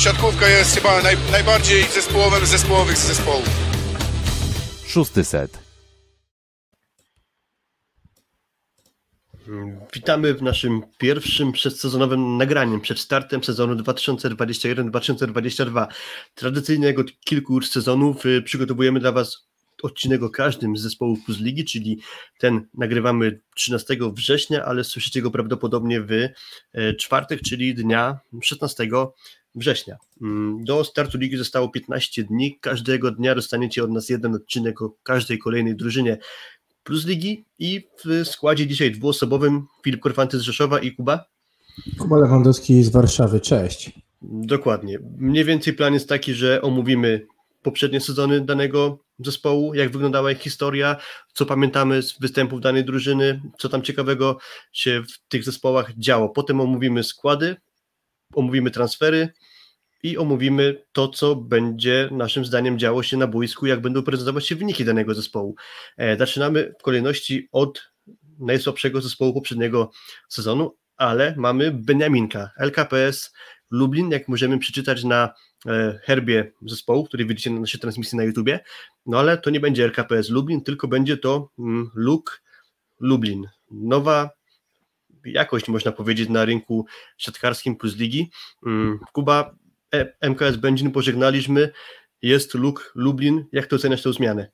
siatkówka jest chyba naj, najbardziej zespołowym z zespołowych z zespołów. Szósty set. Witamy w naszym pierwszym przedsezonowym nagraniem przed startem sezonu 2021-2022. Tradycyjnie od kilku już sezonów y, przygotowujemy dla Was odcinek o każdym z zespołów Plus Ligi, czyli ten nagrywamy 13 września, ale słyszycie go prawdopodobnie w e, czwartek, czyli dnia 16 września. Mm, do startu ligi zostało 15 dni. Każdego dnia dostaniecie od nas jeden odcinek o każdej kolejnej drużynie Plus Ligi i w składzie dzisiaj dwuosobowym Filip Korfanty z Rzeszowa i Kuba. Kuba Lewandowski z Warszawy, cześć. Dokładnie. Mniej więcej plan jest taki, że omówimy poprzednie sezony danego zespołu, jak wyglądała ich historia, co pamiętamy z występów danej drużyny, co tam ciekawego się w tych zespołach działo. Potem omówimy składy, omówimy transfery i omówimy to, co będzie naszym zdaniem działo się na boisku, jak będą prezentować się wyniki danego zespołu. E, zaczynamy w kolejności od najsłabszego zespołu poprzedniego sezonu, ale mamy Beniaminka, LKPS Lublin, jak możemy przeczytać na e, herbie zespołu, który widzicie na naszej transmisji na YouTubie, no ale to nie będzie RKPS Lublin, tylko będzie to mm, Luk Lublin. Nowa jakość, można powiedzieć, na rynku siatkarskim plus ligi. Mm, Kuba, e, MKS Będzin pożegnaliśmy, jest Luk Lublin. Jak to oceniasz tę zmianę?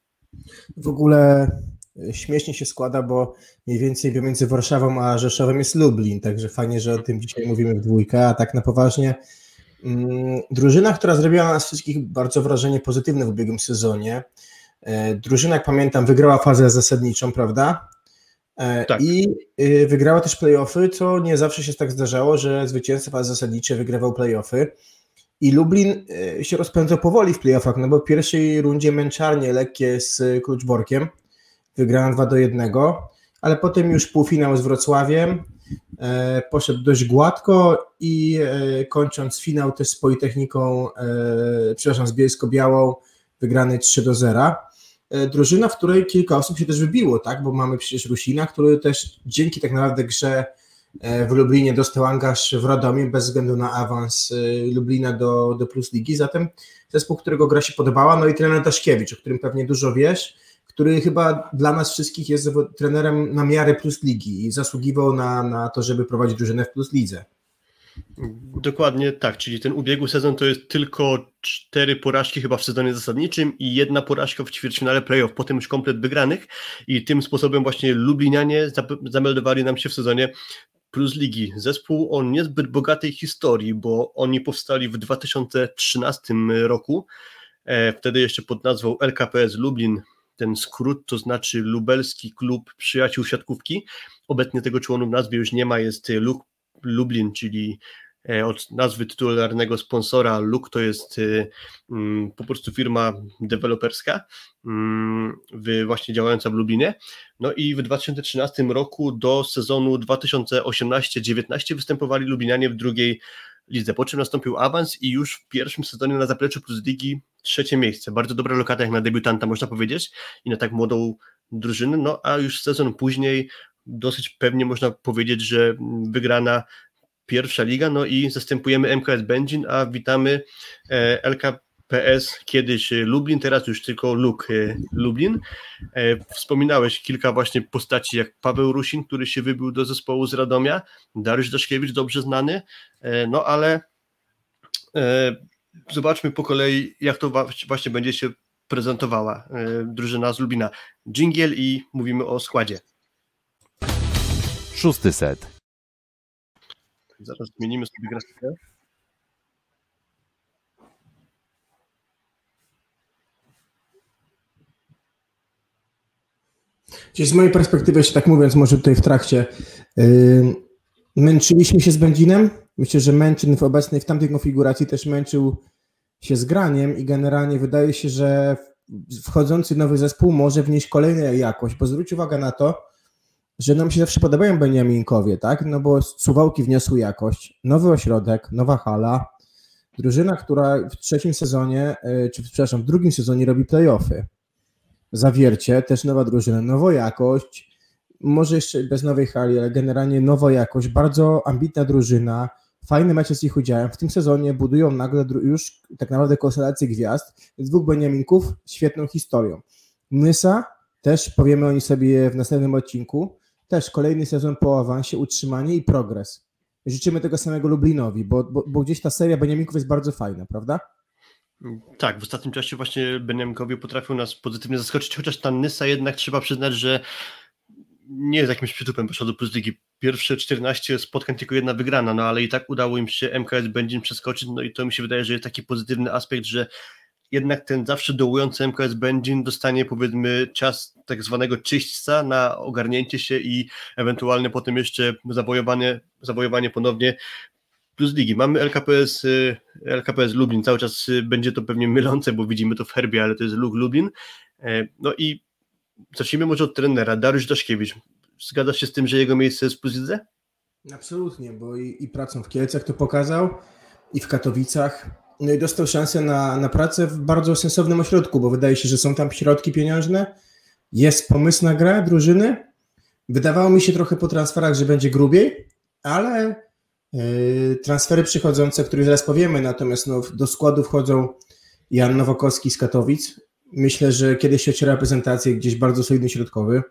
W ogóle śmiesznie się składa, bo mniej więcej pomiędzy Warszawą a Rzeszowem jest Lublin, także fajnie, że o tym dzisiaj mówimy w dwójkę, a tak na poważnie. Mm, drużyna, która zrobiła na nas wszystkich bardzo wrażenie pozytywne w ubiegłym sezonie. E, drużyna, jak pamiętam, wygrała fazę zasadniczą, prawda? E, tak. I y, wygrała też playoffy, co nie zawsze się tak zdarzało, że zwycięzca fazy zasadniczej wygrywał playoffy. I Lublin y, się rozpędzał powoli w playoffach, no bo w pierwszej rundzie męczarnie lekkie z Kluczborkiem, wygrałem 2 do 1, ale potem już półfinał z Wrocławiem e, poszedł dość gładko i e, kończąc finał też z Politechniką, e, przepraszam, z Bielsko-Białą, wygrany 3 do 0. Drużyna, w której kilka osób się też wybiło, tak? bo mamy przecież Rusina, który też dzięki tak naprawdę grze w Lublinie dostał angaż w Radomie bez względu na awans Lublina do, do Plus Ligi, zatem zespół, którego gra się podobała, no i trener Daszkiewicz, o którym pewnie dużo wiesz, który chyba dla nas wszystkich jest trenerem na miarę plus ligi i zasługiwał na, na to, żeby prowadzić drużynę w plus lidze. Dokładnie tak, czyli ten ubiegły sezon to jest tylko cztery porażki chyba w sezonie zasadniczym i jedna porażka w ćwierćfinale playoff, potem już komplet wygranych i tym sposobem właśnie Lublinianie zameldowali nam się w sezonie Plus Ligi. Zespół o niezbyt bogatej historii, bo oni powstali w 2013 roku, e, wtedy jeszcze pod nazwą LKPS Lublin ten skrót, to znaczy Lubelski Klub Przyjaciół Siatkówki. Obecnie tego członu w nazwie już nie ma, jest Luk Lublin, czyli e, od nazwy tytularnego sponsora Luk to jest e, mm, po prostu firma deweloperska mm, właśnie działająca w Lublinie. No i w 2013 roku do sezonu 2018-19 występowali Lublinianie w drugiej lidze, po czym nastąpił awans i już w pierwszym sezonie na zapleczu plus ligi trzecie miejsce. Bardzo dobra lokata jak na debiutanta można powiedzieć i na tak młodą drużynę, no a już sezon później dosyć pewnie można powiedzieć, że wygrana pierwsza liga, no i zastępujemy MKS Będzin, a witamy e, LK PS, kiedyś Lublin, teraz już tylko Luk e, Lublin. E, wspominałeś kilka właśnie postaci, jak Paweł Rusin, który się wybił do zespołu z Radomia, Dariusz Daszkiewicz, dobrze znany, no ale zobaczmy po kolei, jak to właśnie będzie się prezentowała drużyna z Lubina. Dżingiel i mówimy o składzie. Szósty set. Zaraz zmienimy sobie grafikę. Czyli z mojej perspektywy, jeszcze tak mówiąc, może tutaj w trakcie, yy, męczyliśmy się z Będzinem. Myślę, że Męczyn w obecnej, w tamtej konfiguracji też męczył się z graniem i generalnie wydaje się, że wchodzący nowy zespół może wnieść kolejną jakość, bo zwróć uwagę na to, że nam się zawsze podobają Beniaminkowie, tak? No bo Suwałki wniosły jakość, nowy ośrodek, nowa hala, drużyna, która w trzecim sezonie, yy, czy przepraszam, w drugim sezonie robi playoffy. Zawiercie, też nowa drużyna, nowa jakość, może jeszcze bez nowej hali, ale generalnie nowa jakość, bardzo ambitna drużyna, fajne mecze z ich udziałem. W tym sezonie budują nagle już tak naprawdę konstelację gwiazd, dwóch Beniaminków świetną historią. Nysa, też powiemy o niej sobie w następnym odcinku, też kolejny sezon po awansie, utrzymanie i progres. Życzymy tego samego Lublinowi, bo, bo, bo gdzieś ta seria Beniaminków jest bardzo fajna, prawda? Tak, w ostatnim czasie właśnie Beniaminkowie potrafią nas pozytywnie zaskoczyć, chociaż ta Nysa jednak trzeba przyznać, że nie jest jakimś przytupem poszła do Plus Ligi. Pierwsze 14 spotkań tylko jedna wygrana, no ale i tak udało im się MKS Będzin przeskoczyć, no i to mi się wydaje, że jest taki pozytywny aspekt, że jednak ten zawsze dołujący MKS Będzin dostanie powiedzmy czas tak zwanego czyśćca na ogarnięcie się i ewentualnie potem jeszcze zawojowanie, zawojowanie ponownie plus ligi. Mamy LKPS, y, LKPS Lublin, cały czas y, będzie to pewnie mylące, bo widzimy to w herbie, ale to jest Lug Lublin. E, no i zacznijmy może od trenera, Dariusz Daszkiewicz. Zgadzasz się z tym, że jego miejsce jest w plus lidze? Absolutnie, bo i, i pracą w Kielcach to pokazał, i w Katowicach. No i dostał szansę na, na pracę w bardzo sensownym ośrodku, bo wydaje się, że są tam środki pieniężne, jest pomysł na grę drużyny. Wydawało mi się trochę po transferach, że będzie grubiej, ale yy, transfery przychodzące, o których zaraz powiemy, natomiast no, do składu wchodzą Jan Nowakowski z Katowic. Myślę, że kiedyś się ociera gdzieś bardzo solidny środkowy.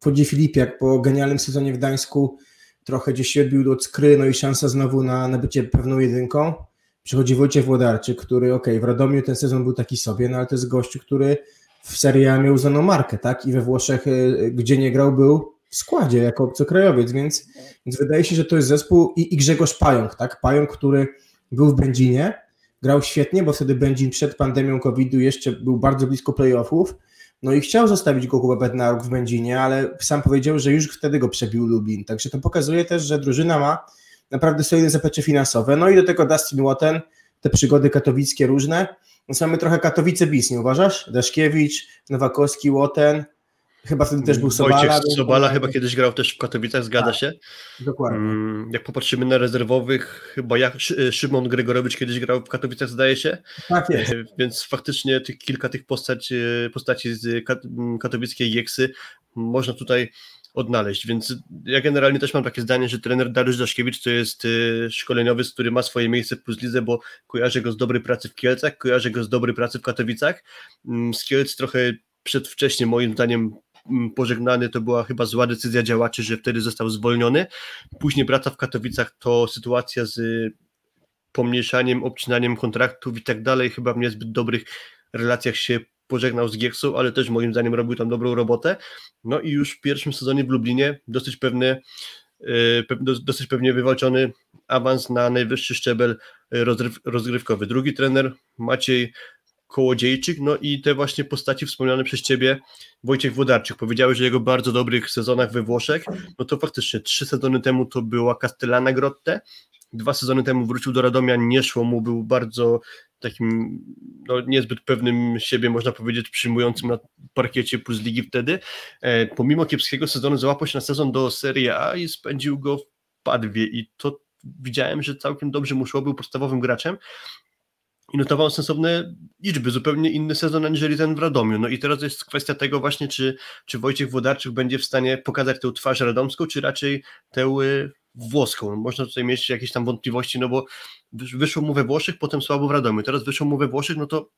Wchodzi Filipiak po genialnym sezonie w Gdańsku, trochę gdzieś się odbił skry, no i szansa znowu na, na bycie pewną jedynką. Przychodzi Wojciech Włodarczyk, który ok, w Radomiu ten sezon był taki sobie, no ale to jest gościu, który w Serie A miał uznaną markę, tak? I we Włoszech, y, gdzie nie grał, był w składzie jako obcokrajowiec, więc, więc wydaje się, że to jest zespół i, i Grzegorz Pająk, tak? Pająk, który był w Będzinie, grał świetnie, bo wtedy Będzin przed pandemią COVID-u jeszcze był bardzo blisko playoffów, no i chciał zostawić go Kuba Bednaruk w Będzinie, ale sam powiedział, że już wtedy go przebił Lublin. Także to pokazuje też, że drużyna ma naprawdę solidne zaplecze finansowe. No i do tego Dustin Watten, te przygody katowickie różne. No mamy trochę Katowice bis, nie uważasz? Daszkiewicz, Nowakowski, Watten, Chyba wtedy też był Sobala. Wojciech Sobala chyba kiedyś grał też w Katowicach, zgadza tak, się? Dokładnie. Mm, jak popatrzymy na rezerwowych, chyba jak Szymon Gregorowicz kiedyś grał w Katowicach, zdaje się. Tak jest. E, więc faktycznie tych, kilka tych postaci, postaci z katowickiej Jeksy można tutaj odnaleźć, więc ja generalnie też mam takie zdanie, że trener Dariusz Daszkiewicz to jest e, szkoleniowiec, który ma swoje miejsce w Plus Lidze, bo kojarzę go z dobrej pracy w Kielcach, kojarzę go z dobrej pracy w Katowicach. Mm, z Kielc trochę przedwcześnie moim zdaniem Mm, pożegnany, to była chyba zła decyzja działaczy, że wtedy został zwolniony. Później praca w Katowicach to sytuacja z pomniejszaniem, obcinaniem kontraktów i tak dalej. Chyba w niezbyt dobrych relacjach się pożegnał z Gieksą, ale też moim zdaniem robił tam dobrą robotę. No i już w pierwszym sezonie w Lublinie dosyć pewny e, dosyć pewnie wywalczony awans na najwyższy szczebel e, rozgrywkowy. Drugi trener Maciej Kołodziejczyk, no i te właśnie postaci wspomniane przez Ciebie, Wojciech Włodarczyk, powiedziałeś o jego bardzo dobrych sezonach we Włoszech, no to faktycznie trzy sezony temu to była Castellana Grotte, dwa sezony temu wrócił do Radomia, nie szło mu, był bardzo takim no, niezbyt pewnym siebie, można powiedzieć, przyjmującym na parkiecie plus ligi wtedy. E, pomimo kiepskiego sezonu załapał się na sezon do Serie A i spędził go w Padwie i to widziałem, że całkiem dobrze mu szło, był podstawowym graczem, i notował sensowne liczby, zupełnie inny sezon aniżeli ten w Radomiu. No i teraz jest kwestia tego właśnie, czy, czy Wojciech Włodarczyk będzie w stanie pokazać tę twarz radomską, czy raczej tę włoską. No, można tutaj mieć jakieś tam wątpliwości, no bo wyszło mu we Włoszech, potem słabo w Radomiu. Teraz wyszło mu we Włoszech, no to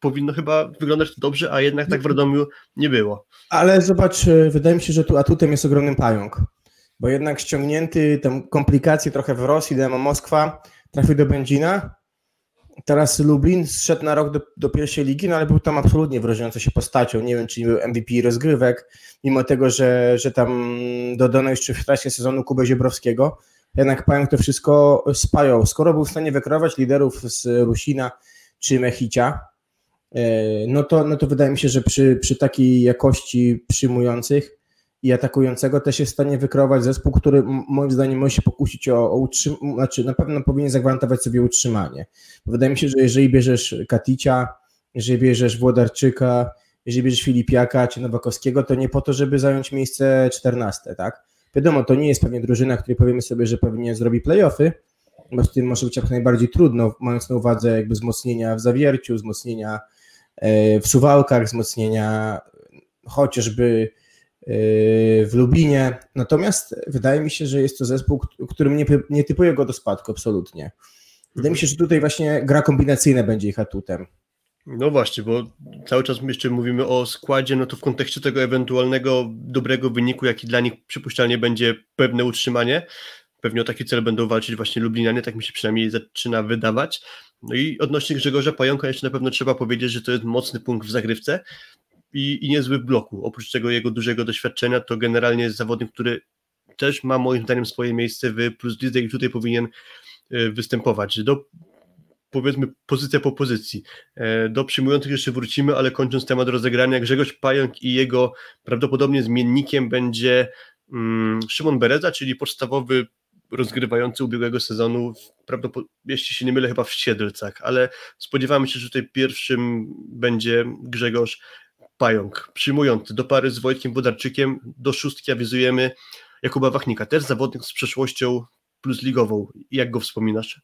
powinno chyba wyglądać to dobrze, a jednak tak w Radomiu nie było. Ale zobacz, y, wydaje mi się, że tu atutem jest ogromny pająk, bo jednak ściągnięty, tam komplikacje trochę w Rosji, Demo Moskwa, trafił do Będzina, Teraz Lublin zszedł na rok do, do, pierwszej ligi, no ale był tam absolutnie wyróżniającą się postacią. Nie wiem, czy nie był MVP rozgrywek, mimo tego, że, że tam dodano jeszcze w trakcie sezonu Kubę Ziebrowskiego. Jednak Pająk to wszystko spajał. Skoro był w stanie wykrować liderów z Rusina czy Mechicia, e, no to, no to wydaje mi się, że przy, przy takiej jakości przyjmujących i atakującego też jest w stanie wykreować zespół, który moim zdaniem może się pokusić o, o utrzymanie, znaczy na pewno powinien zagwarantować sobie utrzymanie. Wydaje mi się, że jeżeli bierzesz Katicia, jeżeli bierzesz Włodarczyka, jeżeli bierzesz Filipiaka czy Nowakowskiego, to nie po to, żeby zająć miejsce 14, tak? Wiadomo, to nie jest pewnie drużyna, której powiemy sobie, że pewnie zrobi playoffy, bo z tym może być jak najbardziej trudno, mając na uwadze jakby wzmocnienia w zawierciu, wzmocnienia e, w suwałkach, wzmocnienia chociażby w Lubinie. Natomiast wydaje mi się, że jest to zespół, którym nie, nie typuje go do spadku absolutnie. Wydaje mi się, że tutaj właśnie gra kombinacyjna będzie ich atutem. No właśnie, bo cały czas jeszcze mówimy o składzie, no to w kontekście tego ewentualnego dobrego wyniku, jaki dla nich przypuszczalnie będzie pewne utrzymanie, pewnie o taki cel będą walczyć właśnie Lublinianie, tak mi się przynajmniej zaczyna wydawać. No i odnośnie Grzegorza Pająka jeszcze na pewno trzeba powiedzieć, że to jest mocny punkt w zagrywce i, i niezły w bloku. Oprócz tego jego dużego doświadczenia, to generalnie jest zawodnik, który też ma moim zdaniem swoje miejsce w Plus Lidze i tutaj powinien e, występować. Do powiedzmy pozycja po pozycji. E, do przyjmujących jeszcze wrócimy, ale kończąc temat rozegrania, Grzegorz Pająk i jego prawdopodobnie zmiennikiem będzie mm, Szymon Bereza, czyli podstawowy rozgrywający ubiegłego sezonu, jeśli się nie mylę, chyba w Siedlcach, ale spodziewamy się, że tutaj pierwszym będzie Grzegorz Pająk, przyjmujący do pary z Wojtkiem Wodarczykiem, do szóstki awizujemy Jakuba Wachnika, też zawodnik z przeszłością plus ligową. Jak go wspominasz?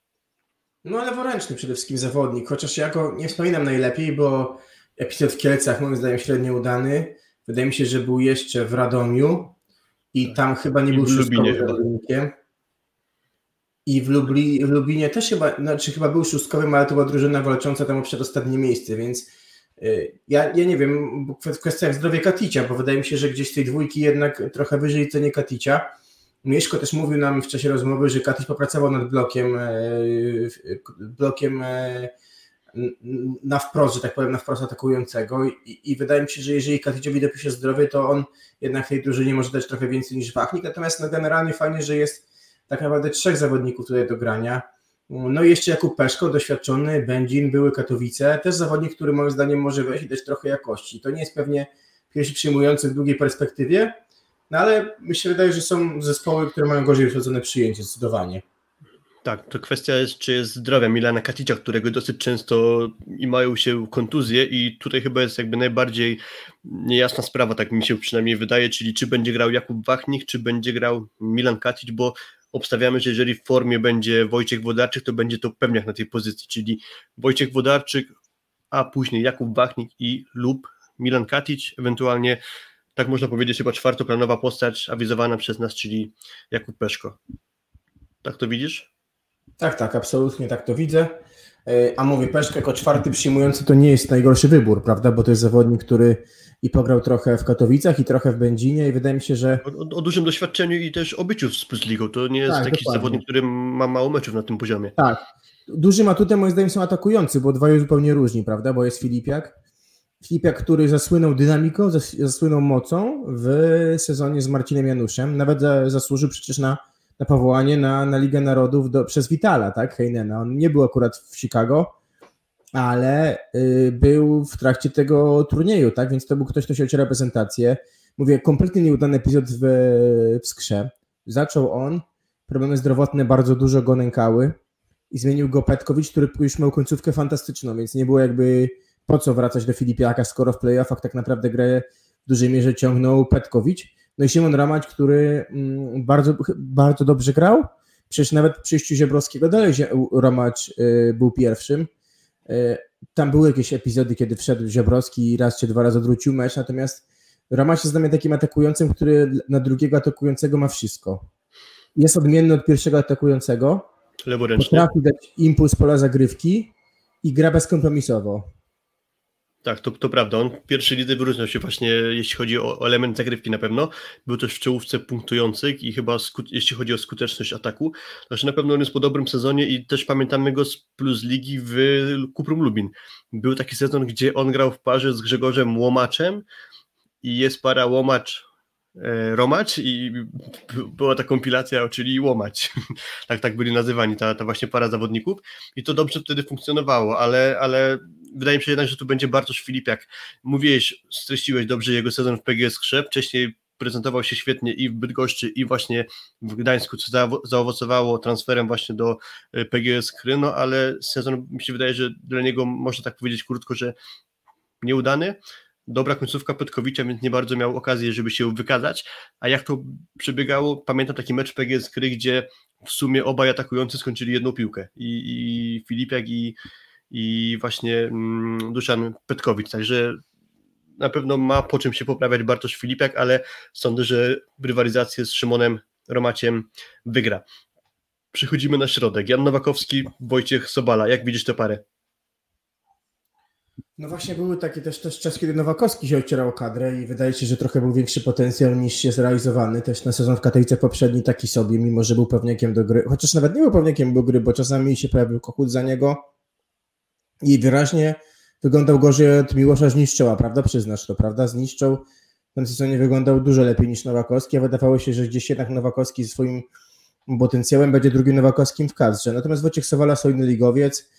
No leworęczny przede wszystkim zawodnik, chociaż ja go nie wspominam najlepiej, bo epizod w Kielcach moim zdaniem średnio udany. Wydaje mi się, że był jeszcze w Radomiu i tam chyba nie I był szóstkowym zawodnikiem. I w, Lubli, w Lublinie też chyba, znaczy chyba był szóstkowym, ale to była drużyna walcząca tam o przedostatnie miejsce, więc ja, ja nie wiem, w kwestiach zdrowia Katicia, bo wydaje mi się, że gdzieś tej dwójki jednak trochę wyżej cenie Katicia. Mieszko też mówił nam w czasie rozmowy, że Katyś popracował nad blokiem, e, blokiem e, na wprost, że tak powiem, na wprost atakującego i, i wydaje mi się, że jeżeli Katyciowi dopisze zdrowie, to on jednak tej drużynie może dać trochę więcej niż Wachnik, natomiast no generalnie fajnie, że jest tak naprawdę trzech zawodników tutaj do grania. No i jeszcze Jakub Peszko, doświadczony, Będzin, były Katowice, też zawodnik, który moim zdaniem może wejść i dać trochę jakości. To nie jest pewnie pierwszy przyjmujący w długiej perspektywie, no ale mi się wydaje, że są zespoły, które mają gorzej usadzone przyjęcie, zdecydowanie. Tak, to kwestia jest, czy jest zdrowia Milana Katica, którego dosyć często i mają się kontuzje i tutaj chyba jest jakby najbardziej niejasna sprawa, tak mi się przynajmniej wydaje, czyli czy będzie grał Jakub Wachnik, czy będzie grał Milan Katic, bo obstawiamy, że jeżeli w formie będzie Wojciech Wodarczyk, to będzie to pewniak na tej pozycji, czyli Wojciech Wodarczyk, a później Jakub Wachnik i lub Milan Katic, ewentualnie tak można powiedzieć, chyba czwartoplanowa postać awizowana przez nas, czyli Jakub Peszko. Tak to widzisz? Tak, tak, absolutnie tak to widzę. E, a mówię, Peszko jako czwarty przyjmujący to nie jest najgorszy wybór, prawda? Bo to jest zawodnik, który i pograł trochę w Katowicach i trochę w Będzinie i wydaje mi się, że... O, o dużym doświadczeniu i też obyciu z Ligą. To nie jest tak, taki dokładnie. zawodnik, który ma mało meczów na tym poziomie. Tak. Dużym atutem moim zdaniem są atakujący, bo dwaj zupełnie różni, prawda? Bo jest Filipiak, Filipiak, który zasłynął dynamiką, zasłynął mocą w sezonie z Marcinem Januszem. Nawet zasłużył przecież na, na powołanie na, na Ligę Narodów do, przez Vitala, tak, Heinena. On nie był akurat w Chicago, ale y, był w trakcie tego turnieju, tak, więc to był ktoś, kto się ociera reprezentację. Mówię, kompletnie nieudany epizod w, w skrze. Zaczął on, problemy zdrowotne bardzo dużo go nękały i zmienił go Petkowicz, który już miał końcówkę fantastyczną, więc nie było jakby po co wracać do Filipiaka, skoro w playoffach tak naprawdę grę w dużej mierze ciągnął Petkowicz. No i Szymon Ramać, który mm, bardzo, bardzo dobrze grał. Przecież nawet w przyjściu Ziebrowskiego dalej Ramacz y, był pierwszym. Y, tam były jakieś epizody, kiedy wszedł Ziebrowski i raz czy dwa razy odwrócił mecz, natomiast Ramacz jest dla mnie takim atakującym, który na drugiego atakującego ma wszystko. Jest odmienny od pierwszego atakującego. Potrafi dać impuls pola zagrywki i gra bezkompromisowo. Tak, to, to prawda. On w pierwszej lidze wyróżniał się właśnie, jeśli chodzi o, element zagrywki na pewno. Był też w czołówce punktujących i chyba jeśli chodzi o skuteczność ataku. Znaczy na pewno on jest po dobrym sezonie i też pamiętamy go z Plus Ligi w Kuprum Lubin. Był taki sezon, gdzie on grał w parze z Grzegorzem Łomaczem i jest para Łomacz e, Romacz i była ta kompilacja, czyli Łomać. tak, tak byli nazywani, ta, ta właśnie para zawodników i to dobrze wtedy funkcjonowało, ale, ale wydaje mi się jednak, że tu będzie Bartosz Filipiak. Mówiłeś, streściłeś dobrze jego sezon w PGS Krzep, wcześniej prezentował się świetnie i w Bydgoszczy i właśnie w Gdańsku, co zaowocowało transferem właśnie do e, PGS Kry, no ale sezon mi się wydaje, że dla niego można tak powiedzieć krótko, że nieudany, dobra końcówka Petkowicza, więc nie bardzo miał okazję, żeby się wykazać, a jak to przebiegało, pamiętam taki mecz PGS Kry, gdzie w sumie obaj atakujący skończyli jedną piłkę. I, i Filipiak i i właśnie mm, Duszan Petkowicz, także na pewno ma po czym się poprawiać Bartosz Filipiak, ale sądzę, że rywalizację z Szymonem Romaciem wygra. Przechodzimy na środek. Jan Nowakowski, Wojciech Sobala. Jak widzisz tę parę? No właśnie były takie też, też czas, kiedy Nowakowski się ocierał kadrę i wydaje się, że trochę był większy potencjał niż jest realizowany. Też na sezon w Katowicach poprzedni taki sobie, mimo że był pewniakiem do gry. Chociaż nawet nie był pewniakiem do gry, bo czasami się pojawił Kochut za niego i wyraźnie wyglądał gorzej od Miłosza Zniszczoła, prawda? Przyznasz to, prawda? Zniszczał w tym sezonie wyglądał dużo lepiej niż Nowakowski, a wydawało się, że gdzieś jednak Nowakowski ze swoim potencjałem będzie drugim Nowakowskim w kadrze. Natomiast Wojciech Sowala, solidny ligowiec,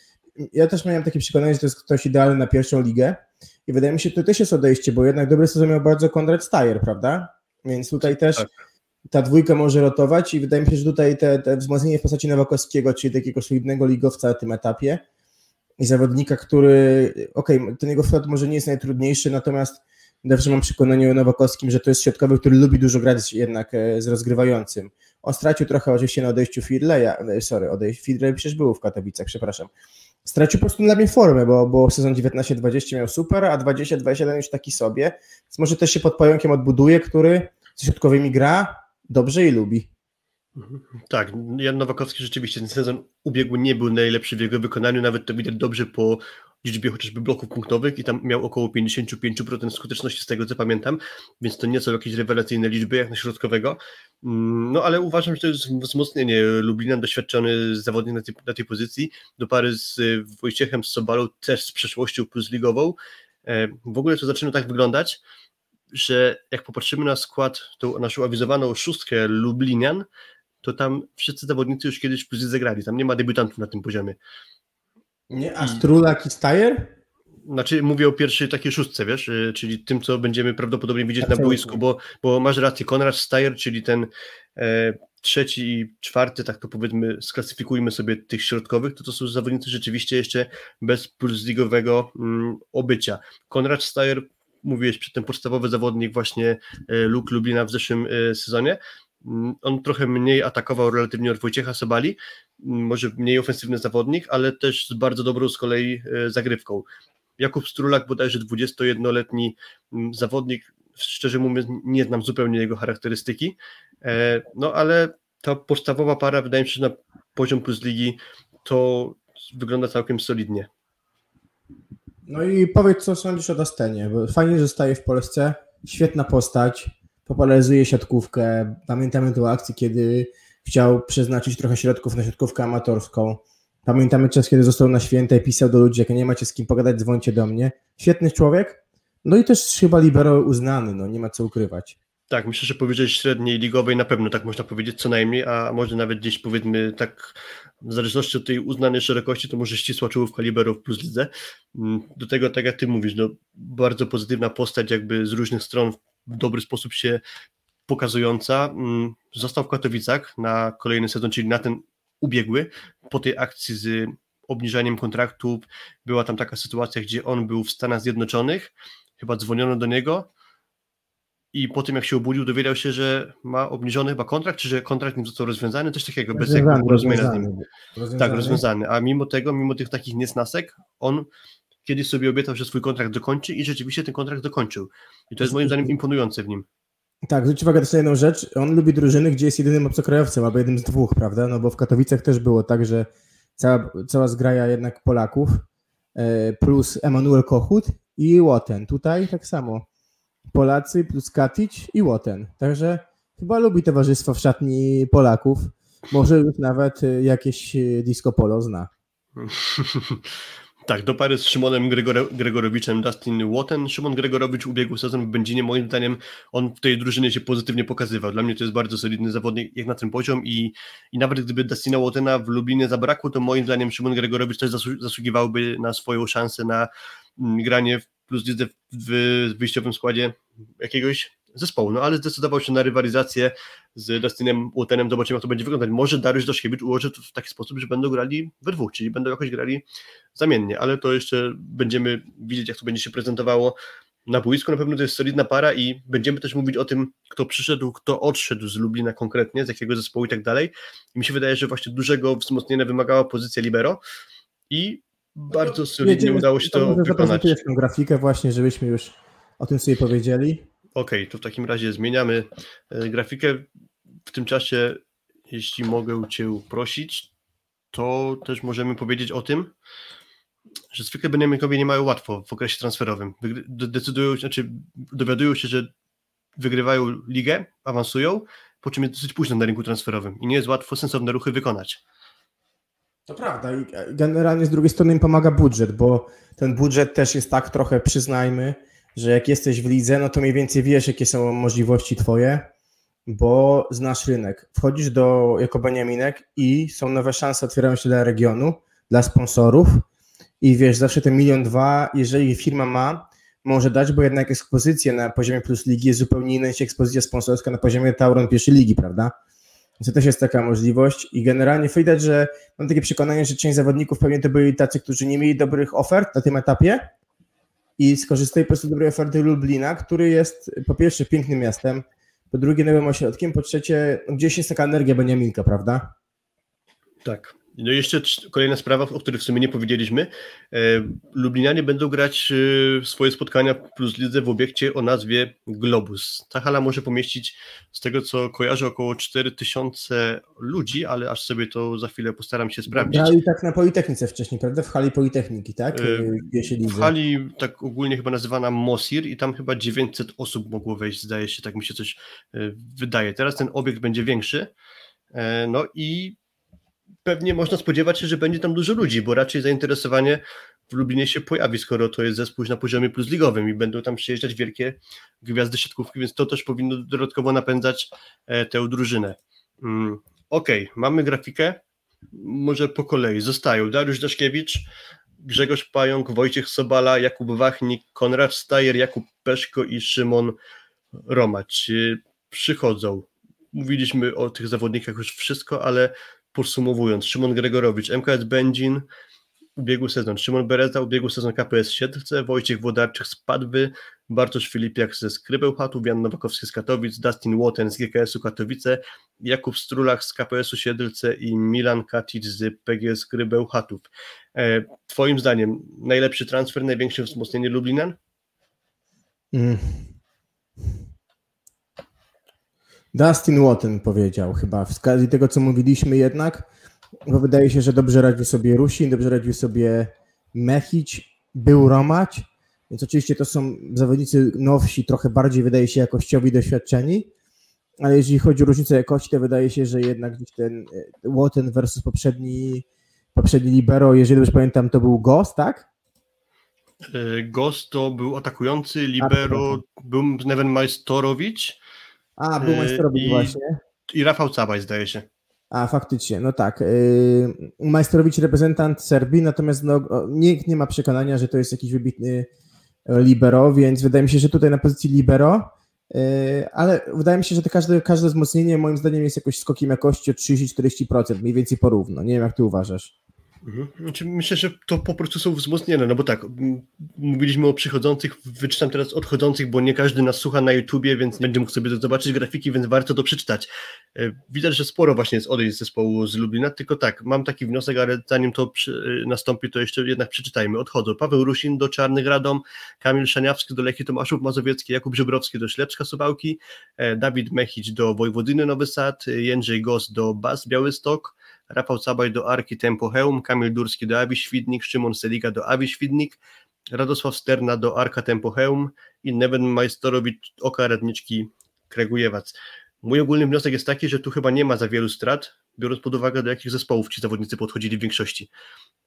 ja też miałem takie przekonanie, że to jest ktoś idealny na pierwszą ligę i wydaje mi się, że to też jest odejście, bo jednak dobry sezon miał bardzo Konrad Stajer, prawda? Więc tutaj też tak. ta dwójka może rotować i wydaje mi się, że tutaj te, te wzmocnienie w postaci Nowakowskiego, czyli takiego solidnego ligowca na tym etapie zawodnika, który, okej, okay, ten jego wkład może nie jest najtrudniejszy, natomiast zawsze mam przekonanie o Nowakowskim, że to jest środkowy, który lubi dużo grać jednak e, z rozgrywającym. On stracił trochę oczywiście na odejściu Fidleya, e, sorry, odejściu Fidley przecież był w Katowicach, przepraszam, stracił po prostu dla mnie formę, bo, bo sezon 19-20 miał super, a 20-21 już taki sobie. Więc może też się pod pająkiem odbuduje, który z środkowymi gra dobrze i lubi. Tak, Jan Nowakowski rzeczywiście ten sezon ubiegły nie był najlepszy w jego wykonaniu, nawet to widać dobrze po liczbie chociażby bloków punktowych i tam miał około 55% skuteczności z tego co pamiętam, więc to nie są jakieś rewelacyjne liczby jak na środkowego, mm, no ale uważam, że to jest wzmocnienie. Lublina, doświadczony zawodnik na tej, na tej pozycji, do pary z Wojciechem Sobalą też z przeszłością plus ligową, e, w ogóle to zaczyna tak wyglądać, że jak popatrzymy na skład, tą naszą awizowaną szóstkę Lublinian, to tam wszyscy zawodnicy już kiedyś w plus zagrali, tam nie ma debiutantów na tym poziomie. Nie, a Strulak i Stajer? Znaczy mówię o pierwszej takiej szóstce, wiesz, y, czyli tym, co będziemy prawdopodobnie widzieć na boisku, bo, bo masz rację, Konrad Stajer, czyli ten e, trzeci i czwarty, tak to powiedzmy, sklasyfikujmy sobie tych środkowych, to to są zawodnicy rzeczywiście jeszcze bez plusligowego mm, obycia. Konrad Stajer, mówiłeś przedtem, podstawowy zawodnik właśnie e, Luk Lublina w zeszłym e, sezonie, Mm, on trochę mniej atakował relatywnie od Wojciecha Sobali, mm, może mniej ofensywny zawodnik, ale też z bardzo dobrą z kolei e, zagrywką. Jakub Strulak, bodajże 21-letni mm, zawodnik, szczerze mówiąc nie znam zupełnie jego charakterystyki, e, no ale ta podstawowa para wydaje mi się, że na poziom plus ligi to wygląda całkiem solidnie. No i powiedz, co sądzisz o Dastenie, fajnie zostaje w Polsce, świetna postać, popularyzuje siatkówkę. Pamiętamy tę akcję, kiedy chciał przeznaczyć trochę środków na siatkówkę amatorską. Pamiętamy czas, kiedy został na święte i pisał do ludzi, jak nie macie z kim pogadać, dzwońcie do mnie. Świetny człowiek, no i też chyba libero uznany, no nie ma co ukrywać. Tak, myślę, że powyżej średniej ligowej na pewno tak można powiedzieć co najmniej, a może nawet gdzieś powiedzmy tak w zależności od tej uznanej szerokości, to może ścisła czołówka liberów plus lidze. Mm, do tego, tak jak ty mówisz, no, bardzo pozytywna postać jakby z różnych stron w dobry sposób się pokazująca. Mm, został w Katowicach na kolejny sezon, czyli na ten ubiegły, po tej akcji z obniżaniem kontraktów. Była tam taka sytuacja, gdzie on był w Stanach Zjednoczonych, chyba dzwoniono do niego i po tym jak się obudził, dowiedział się, że ma obniżony chyba kontrakt, czy że kontrakt nie został rozwiązany, coś takiego, bez jakiegoś porozumienia z nim. Rozwiązany. Tak, rozwiązany. A mimo tego, mimo tych takich niesnasek, on kiedyś sobie obiecał, że swój kontrakt dokończy i rzeczywiście ten kontrakt dokończył. I to jest moim zdaniem imponujące w nim. Tak, zwróć uwagę też na jedną rzecz. On lubi drużyny, gdzie jest jedynym obcokrajowcem, albo jednym z dwóch, prawda? No bo w Katowicach też było tak, że cała, cała zgraja jednak Polaków, e, plus Emanuel Kochut i Łoten. Tutaj tak samo. Polacy plus Katic i Łoten. Także chyba lubi towarzystwo w szatni Polaków. Może już nawet e, jakieś e, disco polo zna. Tak, do pary z Szymonem Gregor Gregorowiczem, Dustin Watten. Szymon Gregorowicz ubiegł sezon w Będzinie, moim zdaniem on w tej drużynie się pozytywnie pokazywał. Dla mnie to jest bardzo solidny zawodnik jak na ten poziom i, i nawet gdyby Dustina Wattena w Lublinie zabrakło, to moim zdaniem Szymon Gregorowicz też zasługiwałby na swoją szansę na mm, granie w plus w wyjściowym składzie jakiegoś zespołu, no ale zdecydował się na rywalizację z Dustinem Łotenem, zobaczymy jak to będzie wyglądać. Może Dariusz Daszkiewicz ułoży to w taki sposób, że będą grali we dwóch, czyli będą jakoś grali zamiennie, ale to jeszcze będziemy widzieć jak to będzie się prezentowało na boisku, na pewno to jest solidna para i będziemy też mówić o tym, kto przyszedł, kto odszedł z Lublina konkretnie, z jakiego zespołu i tak dalej. I mi się wydaje, że właśnie dużego wzmocnienia wymagała pozycja libero i bardzo solidnie udało się to wykonać. tę grafikę właśnie, żebyśmy już o tym sobie powiedzieli. Okej, to w takim razie zmieniamy e, grafikę. W tym czasie, jeśli mogę Cię prosić, to też możemy powiedzieć o tym, że zwykle Benjaminowie nie mają łatwo w okresie transferowym. Decydują, znaczy dowiadują się, że wygrywają ligę, awansują, po czym jest dosyć późno na rynku transferowym i nie jest łatwo sensowne ruchy wykonać. To prawda. I generalnie z drugiej strony im pomaga budżet, bo ten budżet też jest tak trochę, przyznajmy, że jak jesteś w lidze, no to mniej więcej wiesz, jakie są możliwości twoje, bo znasz rynek. Wchodzisz do, jako Beniaminek i są nowe szanse, otwierają się dla regionu, dla sponsorów i wiesz, zawsze ten milion dwa, jeżeli firma ma, może dać, bo jednak ekspozycja na poziomie plus ligi jest zupełnie inna niż ekspozycja sponsorska na poziomie Tauron pierwszej ligi, prawda? Więc to też jest taka możliwość i generalnie widać, że mam takie przekonanie, że część zawodników pewnie to byli tacy, którzy nie mieli dobrych ofert na tym etapie i skorzystali po prostu z dobrej oferty Lublina, który jest po pierwsze pięknym miastem, po drugie nowym ośrodkiem, po trzecie gdzieś jest taka energia Beniaminka, prawda? Tak. No i jeszcze kolejna sprawa, o której w sumie nie powiedzieliśmy. E, Lublinianie będą grać e, swoje spotkania plus lidze w obiekcie o nazwie Globus. Ta hala może pomieścić, z tego co kojarzę, około 4000 ludzi, ale aż sobie to za chwilę postaram się sprawdzić. Grali tak na Politechnice wcześniej, prawda? W hali Politechniki, tak? E, Gdzie się W hali tak ogólnie chyba nazywana Mosir i tam chyba 900 osób mogło wejść, zdaje się, tak mi się coś wydaje. Teraz ten obiekt będzie większy, no i pewnie można spodziewać się, że będzie tam dużo ludzi, bo raczej zainteresowanie w Lublinie się pojawi, skoro to jest zespół na poziomie plusligowym i będą tam przyjeżdżać wielkie gwiazdy siatkówki, więc to też powinno dodatkowo napędzać e, tę drużynę. Mm, Okej, mamy grafikę, może po kolei. Zostają Dariusz Daszkiewicz, Grzegorz Pająk, Wojciech Sobala, Jakub Wachnik, Konrad Stajer, Jakub Peszko i Szymon Romacz. Y, Przychodzą. Mówiliśmy o tych zawodnikach już wszystko, ale podsumowując, Szymon Gregorowicz, MKS Będzin, ubiegły sezon, Szymon Bereza, ubiegły sezon KPS Siedlce, Wojciech Włodarczyk z Padwy, Bartosz Filipiak ze Skrybełchatów, Jan Nowakowski z Katowic, Dustin Łoten z GKS-u Katowice, Jakub Strulach z KPS-u Siedlce i Milan Kacic z PGS Skrybełchatów. E, Twoim zdaniem najlepszy transfer, największe wzmocnienie Lublinan? Mm. Dustin Watton powiedział chyba, w skali tego, co mówiliśmy jednak, bo wydaje się, że dobrze radził sobie Rusin, dobrze radził sobie Mechić, był Romać, więc oczywiście to są zawodnicy nowsi, trochę bardziej wydaje się jakościowi doświadczeni, ale jeżeli chodzi o różnicę jakości, to wydaje się, że jednak gdzieś ten e, Watton versus poprzedni, poprzedni libero, jeżeli dobrze pamiętam, to był Ghost, tak? E, Ghost to był atakujący, libero był Neven Majstorowicz A, był E, majsterowicz właśnie. i Rafał Cabaj zdaje się. A, faktycznie, no tak. Yy, Majsterowicz reprezentant Serbii, natomiast no, nikt nie ma przekonania, że to jest jakiś wybitny libero, więc wydaje mi się, że tutaj na pozycji libero, yy, ale wydaje mi się, że to każde, każde wzmocnienie moim zdaniem jest jakoś skokiem jakości o 30-40%, mniej więcej porówno. Nie wiem, jak ty uważasz. Mhm. Znaczy, myślę, że to po prostu są wzmocnione, no bo tak, mówiliśmy o przychodzących, wyczytam teraz odchodzących, bo nie każdy nas słucha na YouTubie, więc będzie mógł sobie zobaczyć grafiki, więc warto to przeczytać. E, Widać, że sporo właśnie jest odejść z zespołu z Lublina, tylko tak, mam taki wniosek, ale zanim to przy, e, nastąpi, to jeszcze jednak przeczytajmy. Odchodzą Paweł Rusin do Czarnych Radom, Kamil Szaniawski do Lechii Tomaszów Mazowiecki, Jakub Żebrowski do Ślepska Suwałki, e, Dawid Mechić do Wojwodyny Nowy Sad, Jędrzej Gos do Bas Białystok, Rafał Cabaj do Arki Tempo Heum, Kamil Durski do Awi Świdnik, Szymon Seliga do Awi Świdnik, Radosław Sterna do Arka Tempo Heum i Neven Majstorowicz Oka Radniczki Kregujewac. Mój ogólny wniosek jest taki, że tu chyba nie ma za wielu strat, biorąc pod uwagę do jakich zespołów ci zawodnicy podchodzili w większości.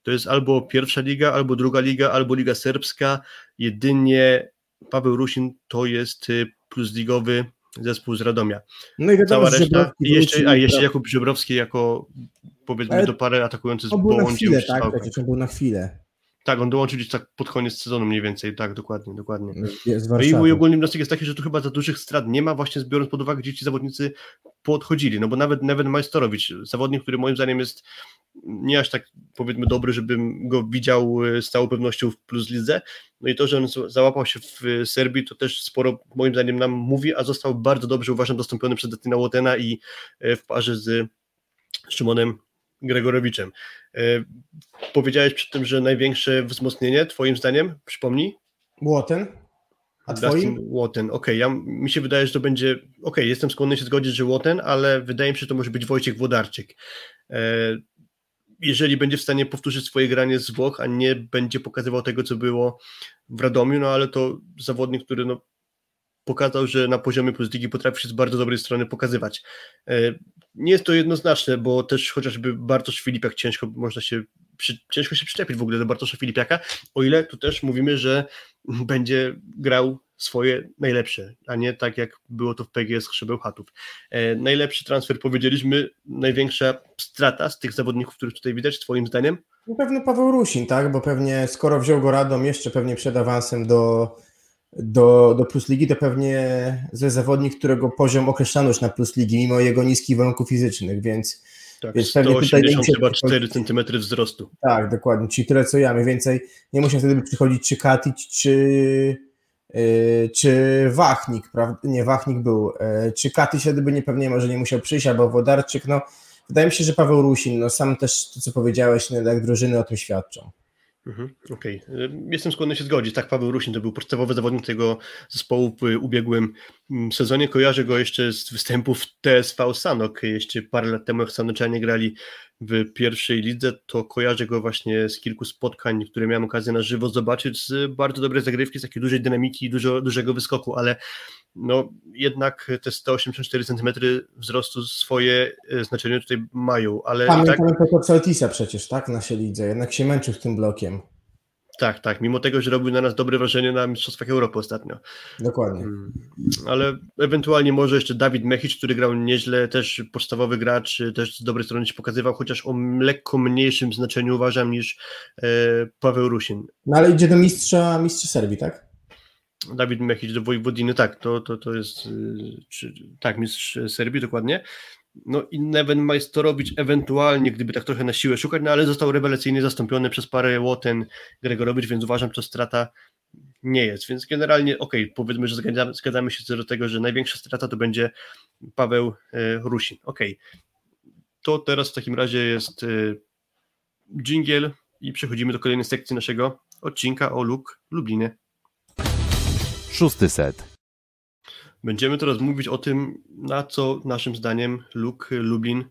To jest albo pierwsza liga, albo druga liga, albo liga serbska. Jedynie Paweł Rusin to jest y, plusligowy zespół z Radomia No i wiadomo, cała reszta. I jeszcze, a jeszcze prawda? Jakub Żebrowski jako powiedzmy do pary atakujący z czy tak? Przecież on był na chwilę Tak, on dołączył gdzieś tak pod koniec sezonu mniej więcej, tak, dokładnie, dokładnie. z No i mój ogólny wniosek jest taki, że tu chyba za dużych strat nie ma, właśnie biorąc pod uwagę, gdzie ci zawodnicy podchodzili, no bo nawet Neven Majstorowicz, zawodnik, który moim zdaniem jest nie aż tak powiedzmy dobry, żebym go widział e, z całą pewnością w plus lidze, no i to, że on załapał się w e, Serbii, to też sporo moim zdaniem nam mówi, a został bardzo dobrze uważam dostąpiony przez Destina Łotena i e, w parze z Szymonem Gregorowiczem. E, Powiedziałeś przy tym, że największe wzmocnienie, twoim zdaniem, przypomnij? Łoten? A Dustin twoim? Łoten. Okej, ja, mi się wydaje, że to będzie. Okej, jestem skłonny się zgodzić, że Łoten, ale wydaje mi się, że to może być Wojciech Włodarczyk. E, jeżeli będzie w stanie powtórzyć swoje granie z Włoch, a nie będzie pokazywał tego, co było w Radomiu, no ale to zawodnik, który no, pokazał, że na poziomie plus ligi potrafi się z bardzo dobrej strony pokazywać. E, nie jest to jednoznaczne, bo też chociażby Bartosz Filipiak ciężko można się ciężko się przyczepić w ogóle do Bartosza Filipiaka, o ile tu też mówimy, że będzie grał swoje najlepsze, a nie tak jak było to w PGS Chatów. E, najlepszy transfer powiedzieliśmy, największa strata z tych zawodników, których tutaj widać, twoim zdaniem? Pewno Paweł Rusin, tak? Bo pewnie skoro wziął go Radom jeszcze pewnie przed awansem do, do, do Plus Ligi, to pewnie ze zawodnik, którego poziom określano już na Plus Ligi, mimo jego niskich warunków fizycznych, więc Tak, Więc pewnie tutaj nie 180 musi chyba przychodzić- 4 cm wzrostu. Tak, dokładnie, czyli tyle co ja, mniej więcej nie musi wtedy przychodzić czy Katic, czy, yy, czy Wachnik, prawda? Nie, Wachnik był, yy, czy Katic wtedy by nie, pewnie może nie musiał przyjść, albo Wodarczyk, no wydaje mi się, że Paweł Rusin, no sam też to, co powiedziałeś, no, jak drużyny o tym świadczą. Mhm, Okej, Y, jestem skłonny się zgodzić. Tak, Paweł Rusin to był podstawowy zawodnik tego zespołu w ubiegłym mm, sezonie. Kojarzę go jeszcze z występów TSV Sanok. Jeszcze parę lat temu, jak Sanoczanie grali w pierwszej lidze, to kojarzę go właśnie z kilku spotkań, które miałem okazję na żywo zobaczyć, z bardzo dobrej zagrywki, z takiej dużej dynamiki, dużo, dużego wyskoku, ale no jednak te 184 cm wzrostu swoje e, znaczenie tutaj mają, ale i tak Pamiętamy tego Celtisa przecież, tak, w naszej lidze, jednak się męczył z tym blokiem, tak, tak, mimo tego, że robił na nas dobre wrażenie na Mistrzostwach Europy ostatnio. dokładnie. Mm, Ale ewentualnie może jeszcze Dawid Mechicz, który grał nieźle, też podstawowy gracz, też z dobrej strony się pokazywał, chociaż o lekko mniejszym znaczeniu uważam niż e, Paweł Rusin. No ale idzie do mistrza, mistrza Serbii, tak? Dawid Mechicz do Wojwodiny, tak, to, to, to jest, y, czy, tak, mistrz Serbii, dokładnie. No i Majstorowicz ewentualnie, gdyby tak trochę na siłę szukać, no ale został rewelacyjnie zastąpiony przez parę Łoten, Gregorowicz, więc uważam, że strata nie jest, więc generalnie okej, powiedzmy, że zgadzamy, zgadzamy się co do tego, że największa strata to będzie Paweł e, Rusin, okej. To teraz w takim razie jest e, dżingiel i przechodzimy do kolejnej sekcji naszego odcinka o Luk Lublinie. Szósty set. Będziemy teraz mówić o tym, na co naszym zdaniem Luk Lublin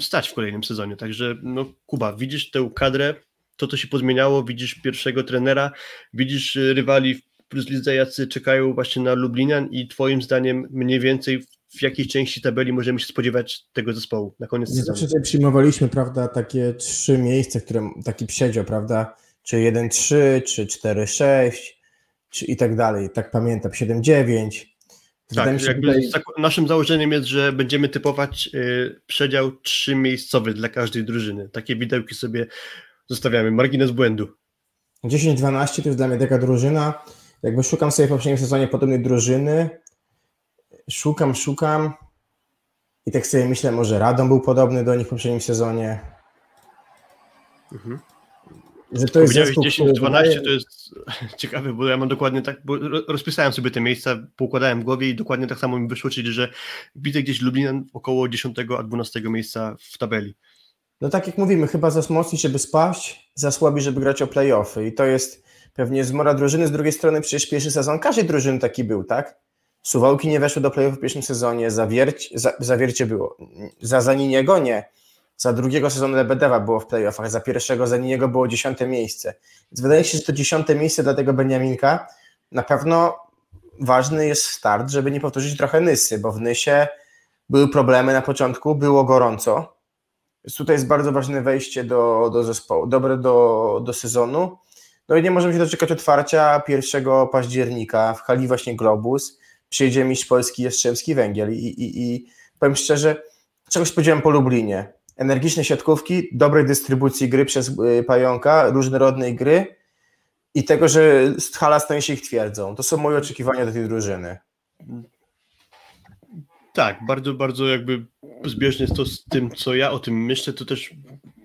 stać w kolejnym sezonie. Także, no, Kuba, widzisz tę kadrę, to co się pozmieniało, widzisz pierwszego trenera, widzisz y, rywali w Plus Lidze, jacy czekają właśnie na Lublinian i twoim zdaniem mniej więcej w jakiej części tabeli możemy się spodziewać tego zespołu na koniec Nie sezonu? zawsze sobie przyjmowaliśmy, prawda, takie trzy miejsca, które, taki przedział, prawda, czy 1-3, czy 4-6, czy i tak dalej, tak pamiętam, 7-9. Tak, tutaj, naszym założeniem jest, że będziemy typować y, przedział trzymiejscowy dla każdej drużyny. Takie widełki sobie zostawiamy, margines błędu. 10-12 to jest dla mnie taka drużyna, jakby szukam sobie w poprzednim sezonie podobnej drużyny, szukam, szukam i tak sobie myślę, może Radom był podobny do nich w poprzednim sezonie. Mhm. Że to jest zespół, 10, który 12 wydaje- to jest ciekawe, bo ja mam dokładnie tak, bo ro- rozpisałem sobie te miejsca, poukładałem w głowie i dokładnie tak samo mi wyszło, czyli że widzę gdzieś Lublin około 10 a 12 miejsca w tabeli. No tak jak mówimy, chyba za mocni, żeby spaść, za słabi, żeby grać o playoffy. I to jest pewnie zmora drużyny. Z drugiej strony przecież pierwszy sezon każdej drużyny taki był, tak? Suwałki nie weszły do playoffów w pierwszym sezonie, zawierć, za, zawiercie było. Za Zaniniego nie. Za drugiego sezonu Lebedewa było w playoffach, za pierwszego Zaniniego było dziesiąte miejsce. Więc wydaje się, że to dziesiąte miejsce dla tego Beniaminka na pewno ważny jest start, żeby nie powtórzyć trochę Nysy, bo w Nysie były problemy na początku, było gorąco, więc tutaj jest bardzo ważne wejście do, do zespołu, dobre do, do sezonu. No i nie możemy się doczekać otwarcia 1 października w hali właśnie Globus. Przyjedzie mistrz Polski Jastrzębski Węgiel i, i, i powiem szczerze, czegoś spodziewałem po Lublinie. Energiczne siatkówki, dobrej dystrybucji gry przez y, Pająka, różnorodnej gry i tego, że hala stanie się ich twierdzą. To są moje oczekiwania do tej drużyny. Tak, bardzo, bardzo jakby zbieżne jest to z tym, co ja o tym myślę, to też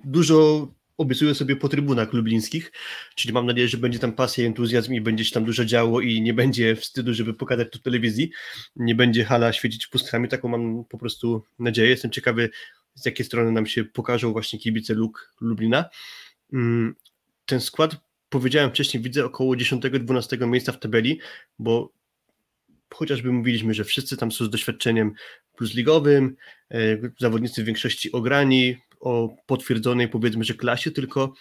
dużo obiecuję sobie po trybunach lublińskich, czyli mam nadzieję, że będzie tam pasja entuzjazm i będzie się tam dużo działo i nie będzie wstydu, żeby pokazać to w telewizji, nie będzie hala świecić pustkami, taką mam po prostu nadzieję, jestem ciekawy z jakiej strony nam się pokażą właśnie kibice Luk Lublina. Mm, Ten skład, powiedziałem wcześniej, widzę około 10-12 miejsca w tabeli, bo chociażby mówiliśmy, że wszyscy tam są z doświadczeniem plus ligowym, e, zawodnicy w większości ograni, o potwierdzonej powiedzmy, że klasie, tylko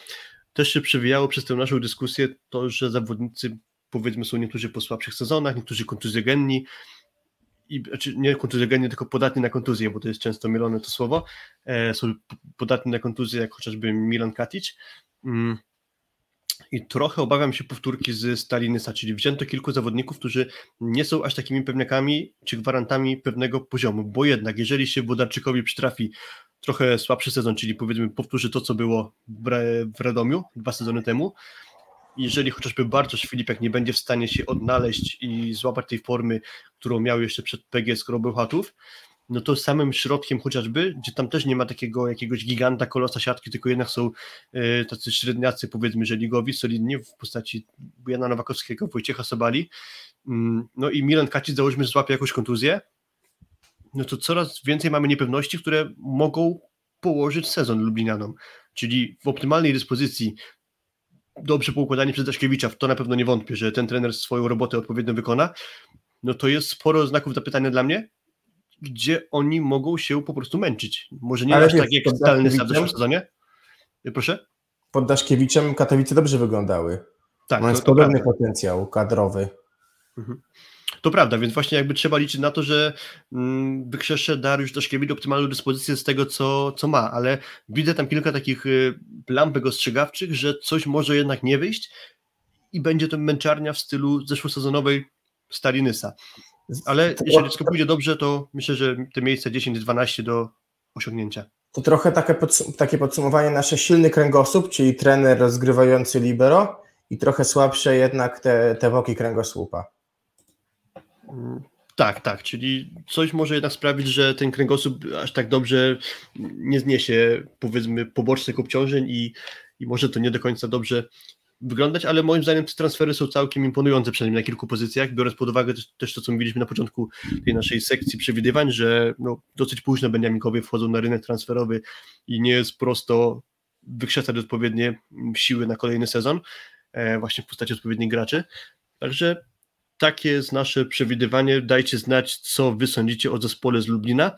też się przewijało przez tę naszą dyskusję to, że zawodnicy powiedzmy są niektórzy po słabszych sezonach, niektórzy kontuzjogenni, i, znaczy nie kontuzjogenni, tylko podatni na kontuzję, bo to jest często mylone to słowo, e, są podatni na kontuzję, jak chociażby Milan Katic. Mm. I trochę obawiam się powtórki z Stalinysa, czyli wzięto kilku zawodników, którzy nie są aż takimi pewniakami czy gwarantami pewnego poziomu, bo jednak jeżeli się Wodarczykowi przytrafi trochę słabszy sezon, czyli powiedzmy powtórzy to, co było w Radomiu dwa sezony temu, jeżeli chociażby Bartosz Filipek nie będzie w stanie się odnaleźć i złapać tej formy, którą miał jeszcze przed PGS Krobełchatów, no to samym środkiem chociażby, gdzie tam też nie ma takiego jakiegoś giganta, kolosa siatki, tylko jednak są y, tacy średniacy, powiedzmy, że ligowi, solidni w postaci Jana Nowakowskiego, Wojciecha Sobali, mm, no i Milan Kacic załóżmy, złapie jakąś kontuzję, no to coraz więcej mamy niepewności, które mogą położyć sezon Lublinianom, czyli w optymalnej dyspozycji dobrze poukładanie przez Daszkiewicza, w to na pewno nie wątpię, że ten trener swoją robotę odpowiednio wykona, no to jest sporo znaków zapytania dla mnie, gdzie oni mogą się po prostu męczyć. Może nie Ale aż tak jak stalny w zeszłym sezonie. Proszę? Pod Daszkiewiczem Katowice dobrze wyglądały. Tak, Mając to, to podobny prawda. potencjał kadrowy. Mhm. To prawda, więc właśnie jakby trzeba liczyć na to, że mm, wykrzesze Dariusz Daszkiewicz optymalną dyspozycję z tego, co, co ma, ale widzę tam kilka takich y, lampek ostrzegawczych, że coś może jednak nie wyjść i będzie to męczarnia w stylu zeszłosezonowej Stalinysa. Ale jeżeli wszystko pójdzie dobrze, to myślę, że te miejsca 10-12 do osiągnięcia. To trochę takie, podsum takie podsumowanie nasze silny kręgosłup, czyli trener rozgrywający libero i trochę słabsze jednak te, te boki kręgosłupa. Tak, tak, czyli coś może jednak sprawić, że ten kręgosłup aż tak dobrze nie zniesie powiedzmy pobocznych obciążeń i, i może to nie do końca dobrze wyglądać, ale moim zdaniem te transfery są całkiem imponujące, przynajmniej na kilku pozycjach, biorąc pod uwagę też, też to, co mówiliśmy na początku tej naszej sekcji przewidywań, że no, dosyć późno Beniaminkowie wchodzą na rynek transferowy i nie jest prosto wykrzesać odpowiednie siły na kolejny sezon, e, właśnie w postaci odpowiednich graczy. Także takie jest nasze przewidywanie. Dajcie znać, co wy sądzicie o zespole z Lublina.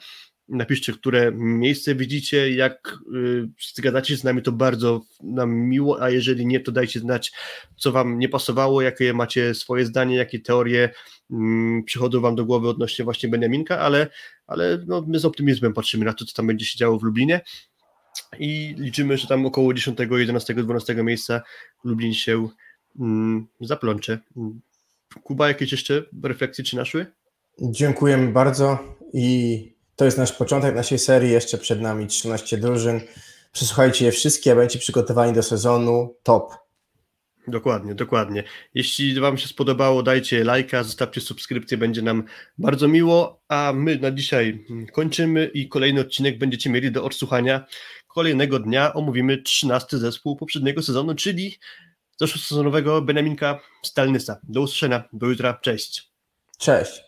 Napiszcie, które miejsce widzicie, jak y, zgadzacie z nami, to bardzo nam miło, a jeżeli nie, to dajcie znać, co wam nie pasowało, jakie macie swoje zdanie, jakie teorie mm, przychodzą wam do głowy odnośnie właśnie Beniaminka, ale, ale no, my z optymizmem patrzymy na to, co tam będzie się działo w Lublinie i liczymy, że tam około 10, 11, 12 miejsca Lublin się mm, zaplącze. Kuba, jakieś jeszcze refleksje czy naszły? Dziękujemy bardzo i to jest nasz początek naszej serii, jeszcze przed nami 13 drużyn. Przesłuchajcie je wszystkie, będziecie przygotowani do sezonu top. Dokładnie, dokładnie. Jeśli Wam się spodobało, dajcie lajka, zostawcie subskrypcję, będzie nam bardzo miło, a my na dzisiaj kończymy i kolejny odcinek będziecie mieli do odsłuchania kolejnego dnia. Omówimy 13 zespół poprzedniego sezonu, czyli zeszłosezonowego Benaminka Stalnysa. Do usłyszenia, do jutra, cześć. Cześć.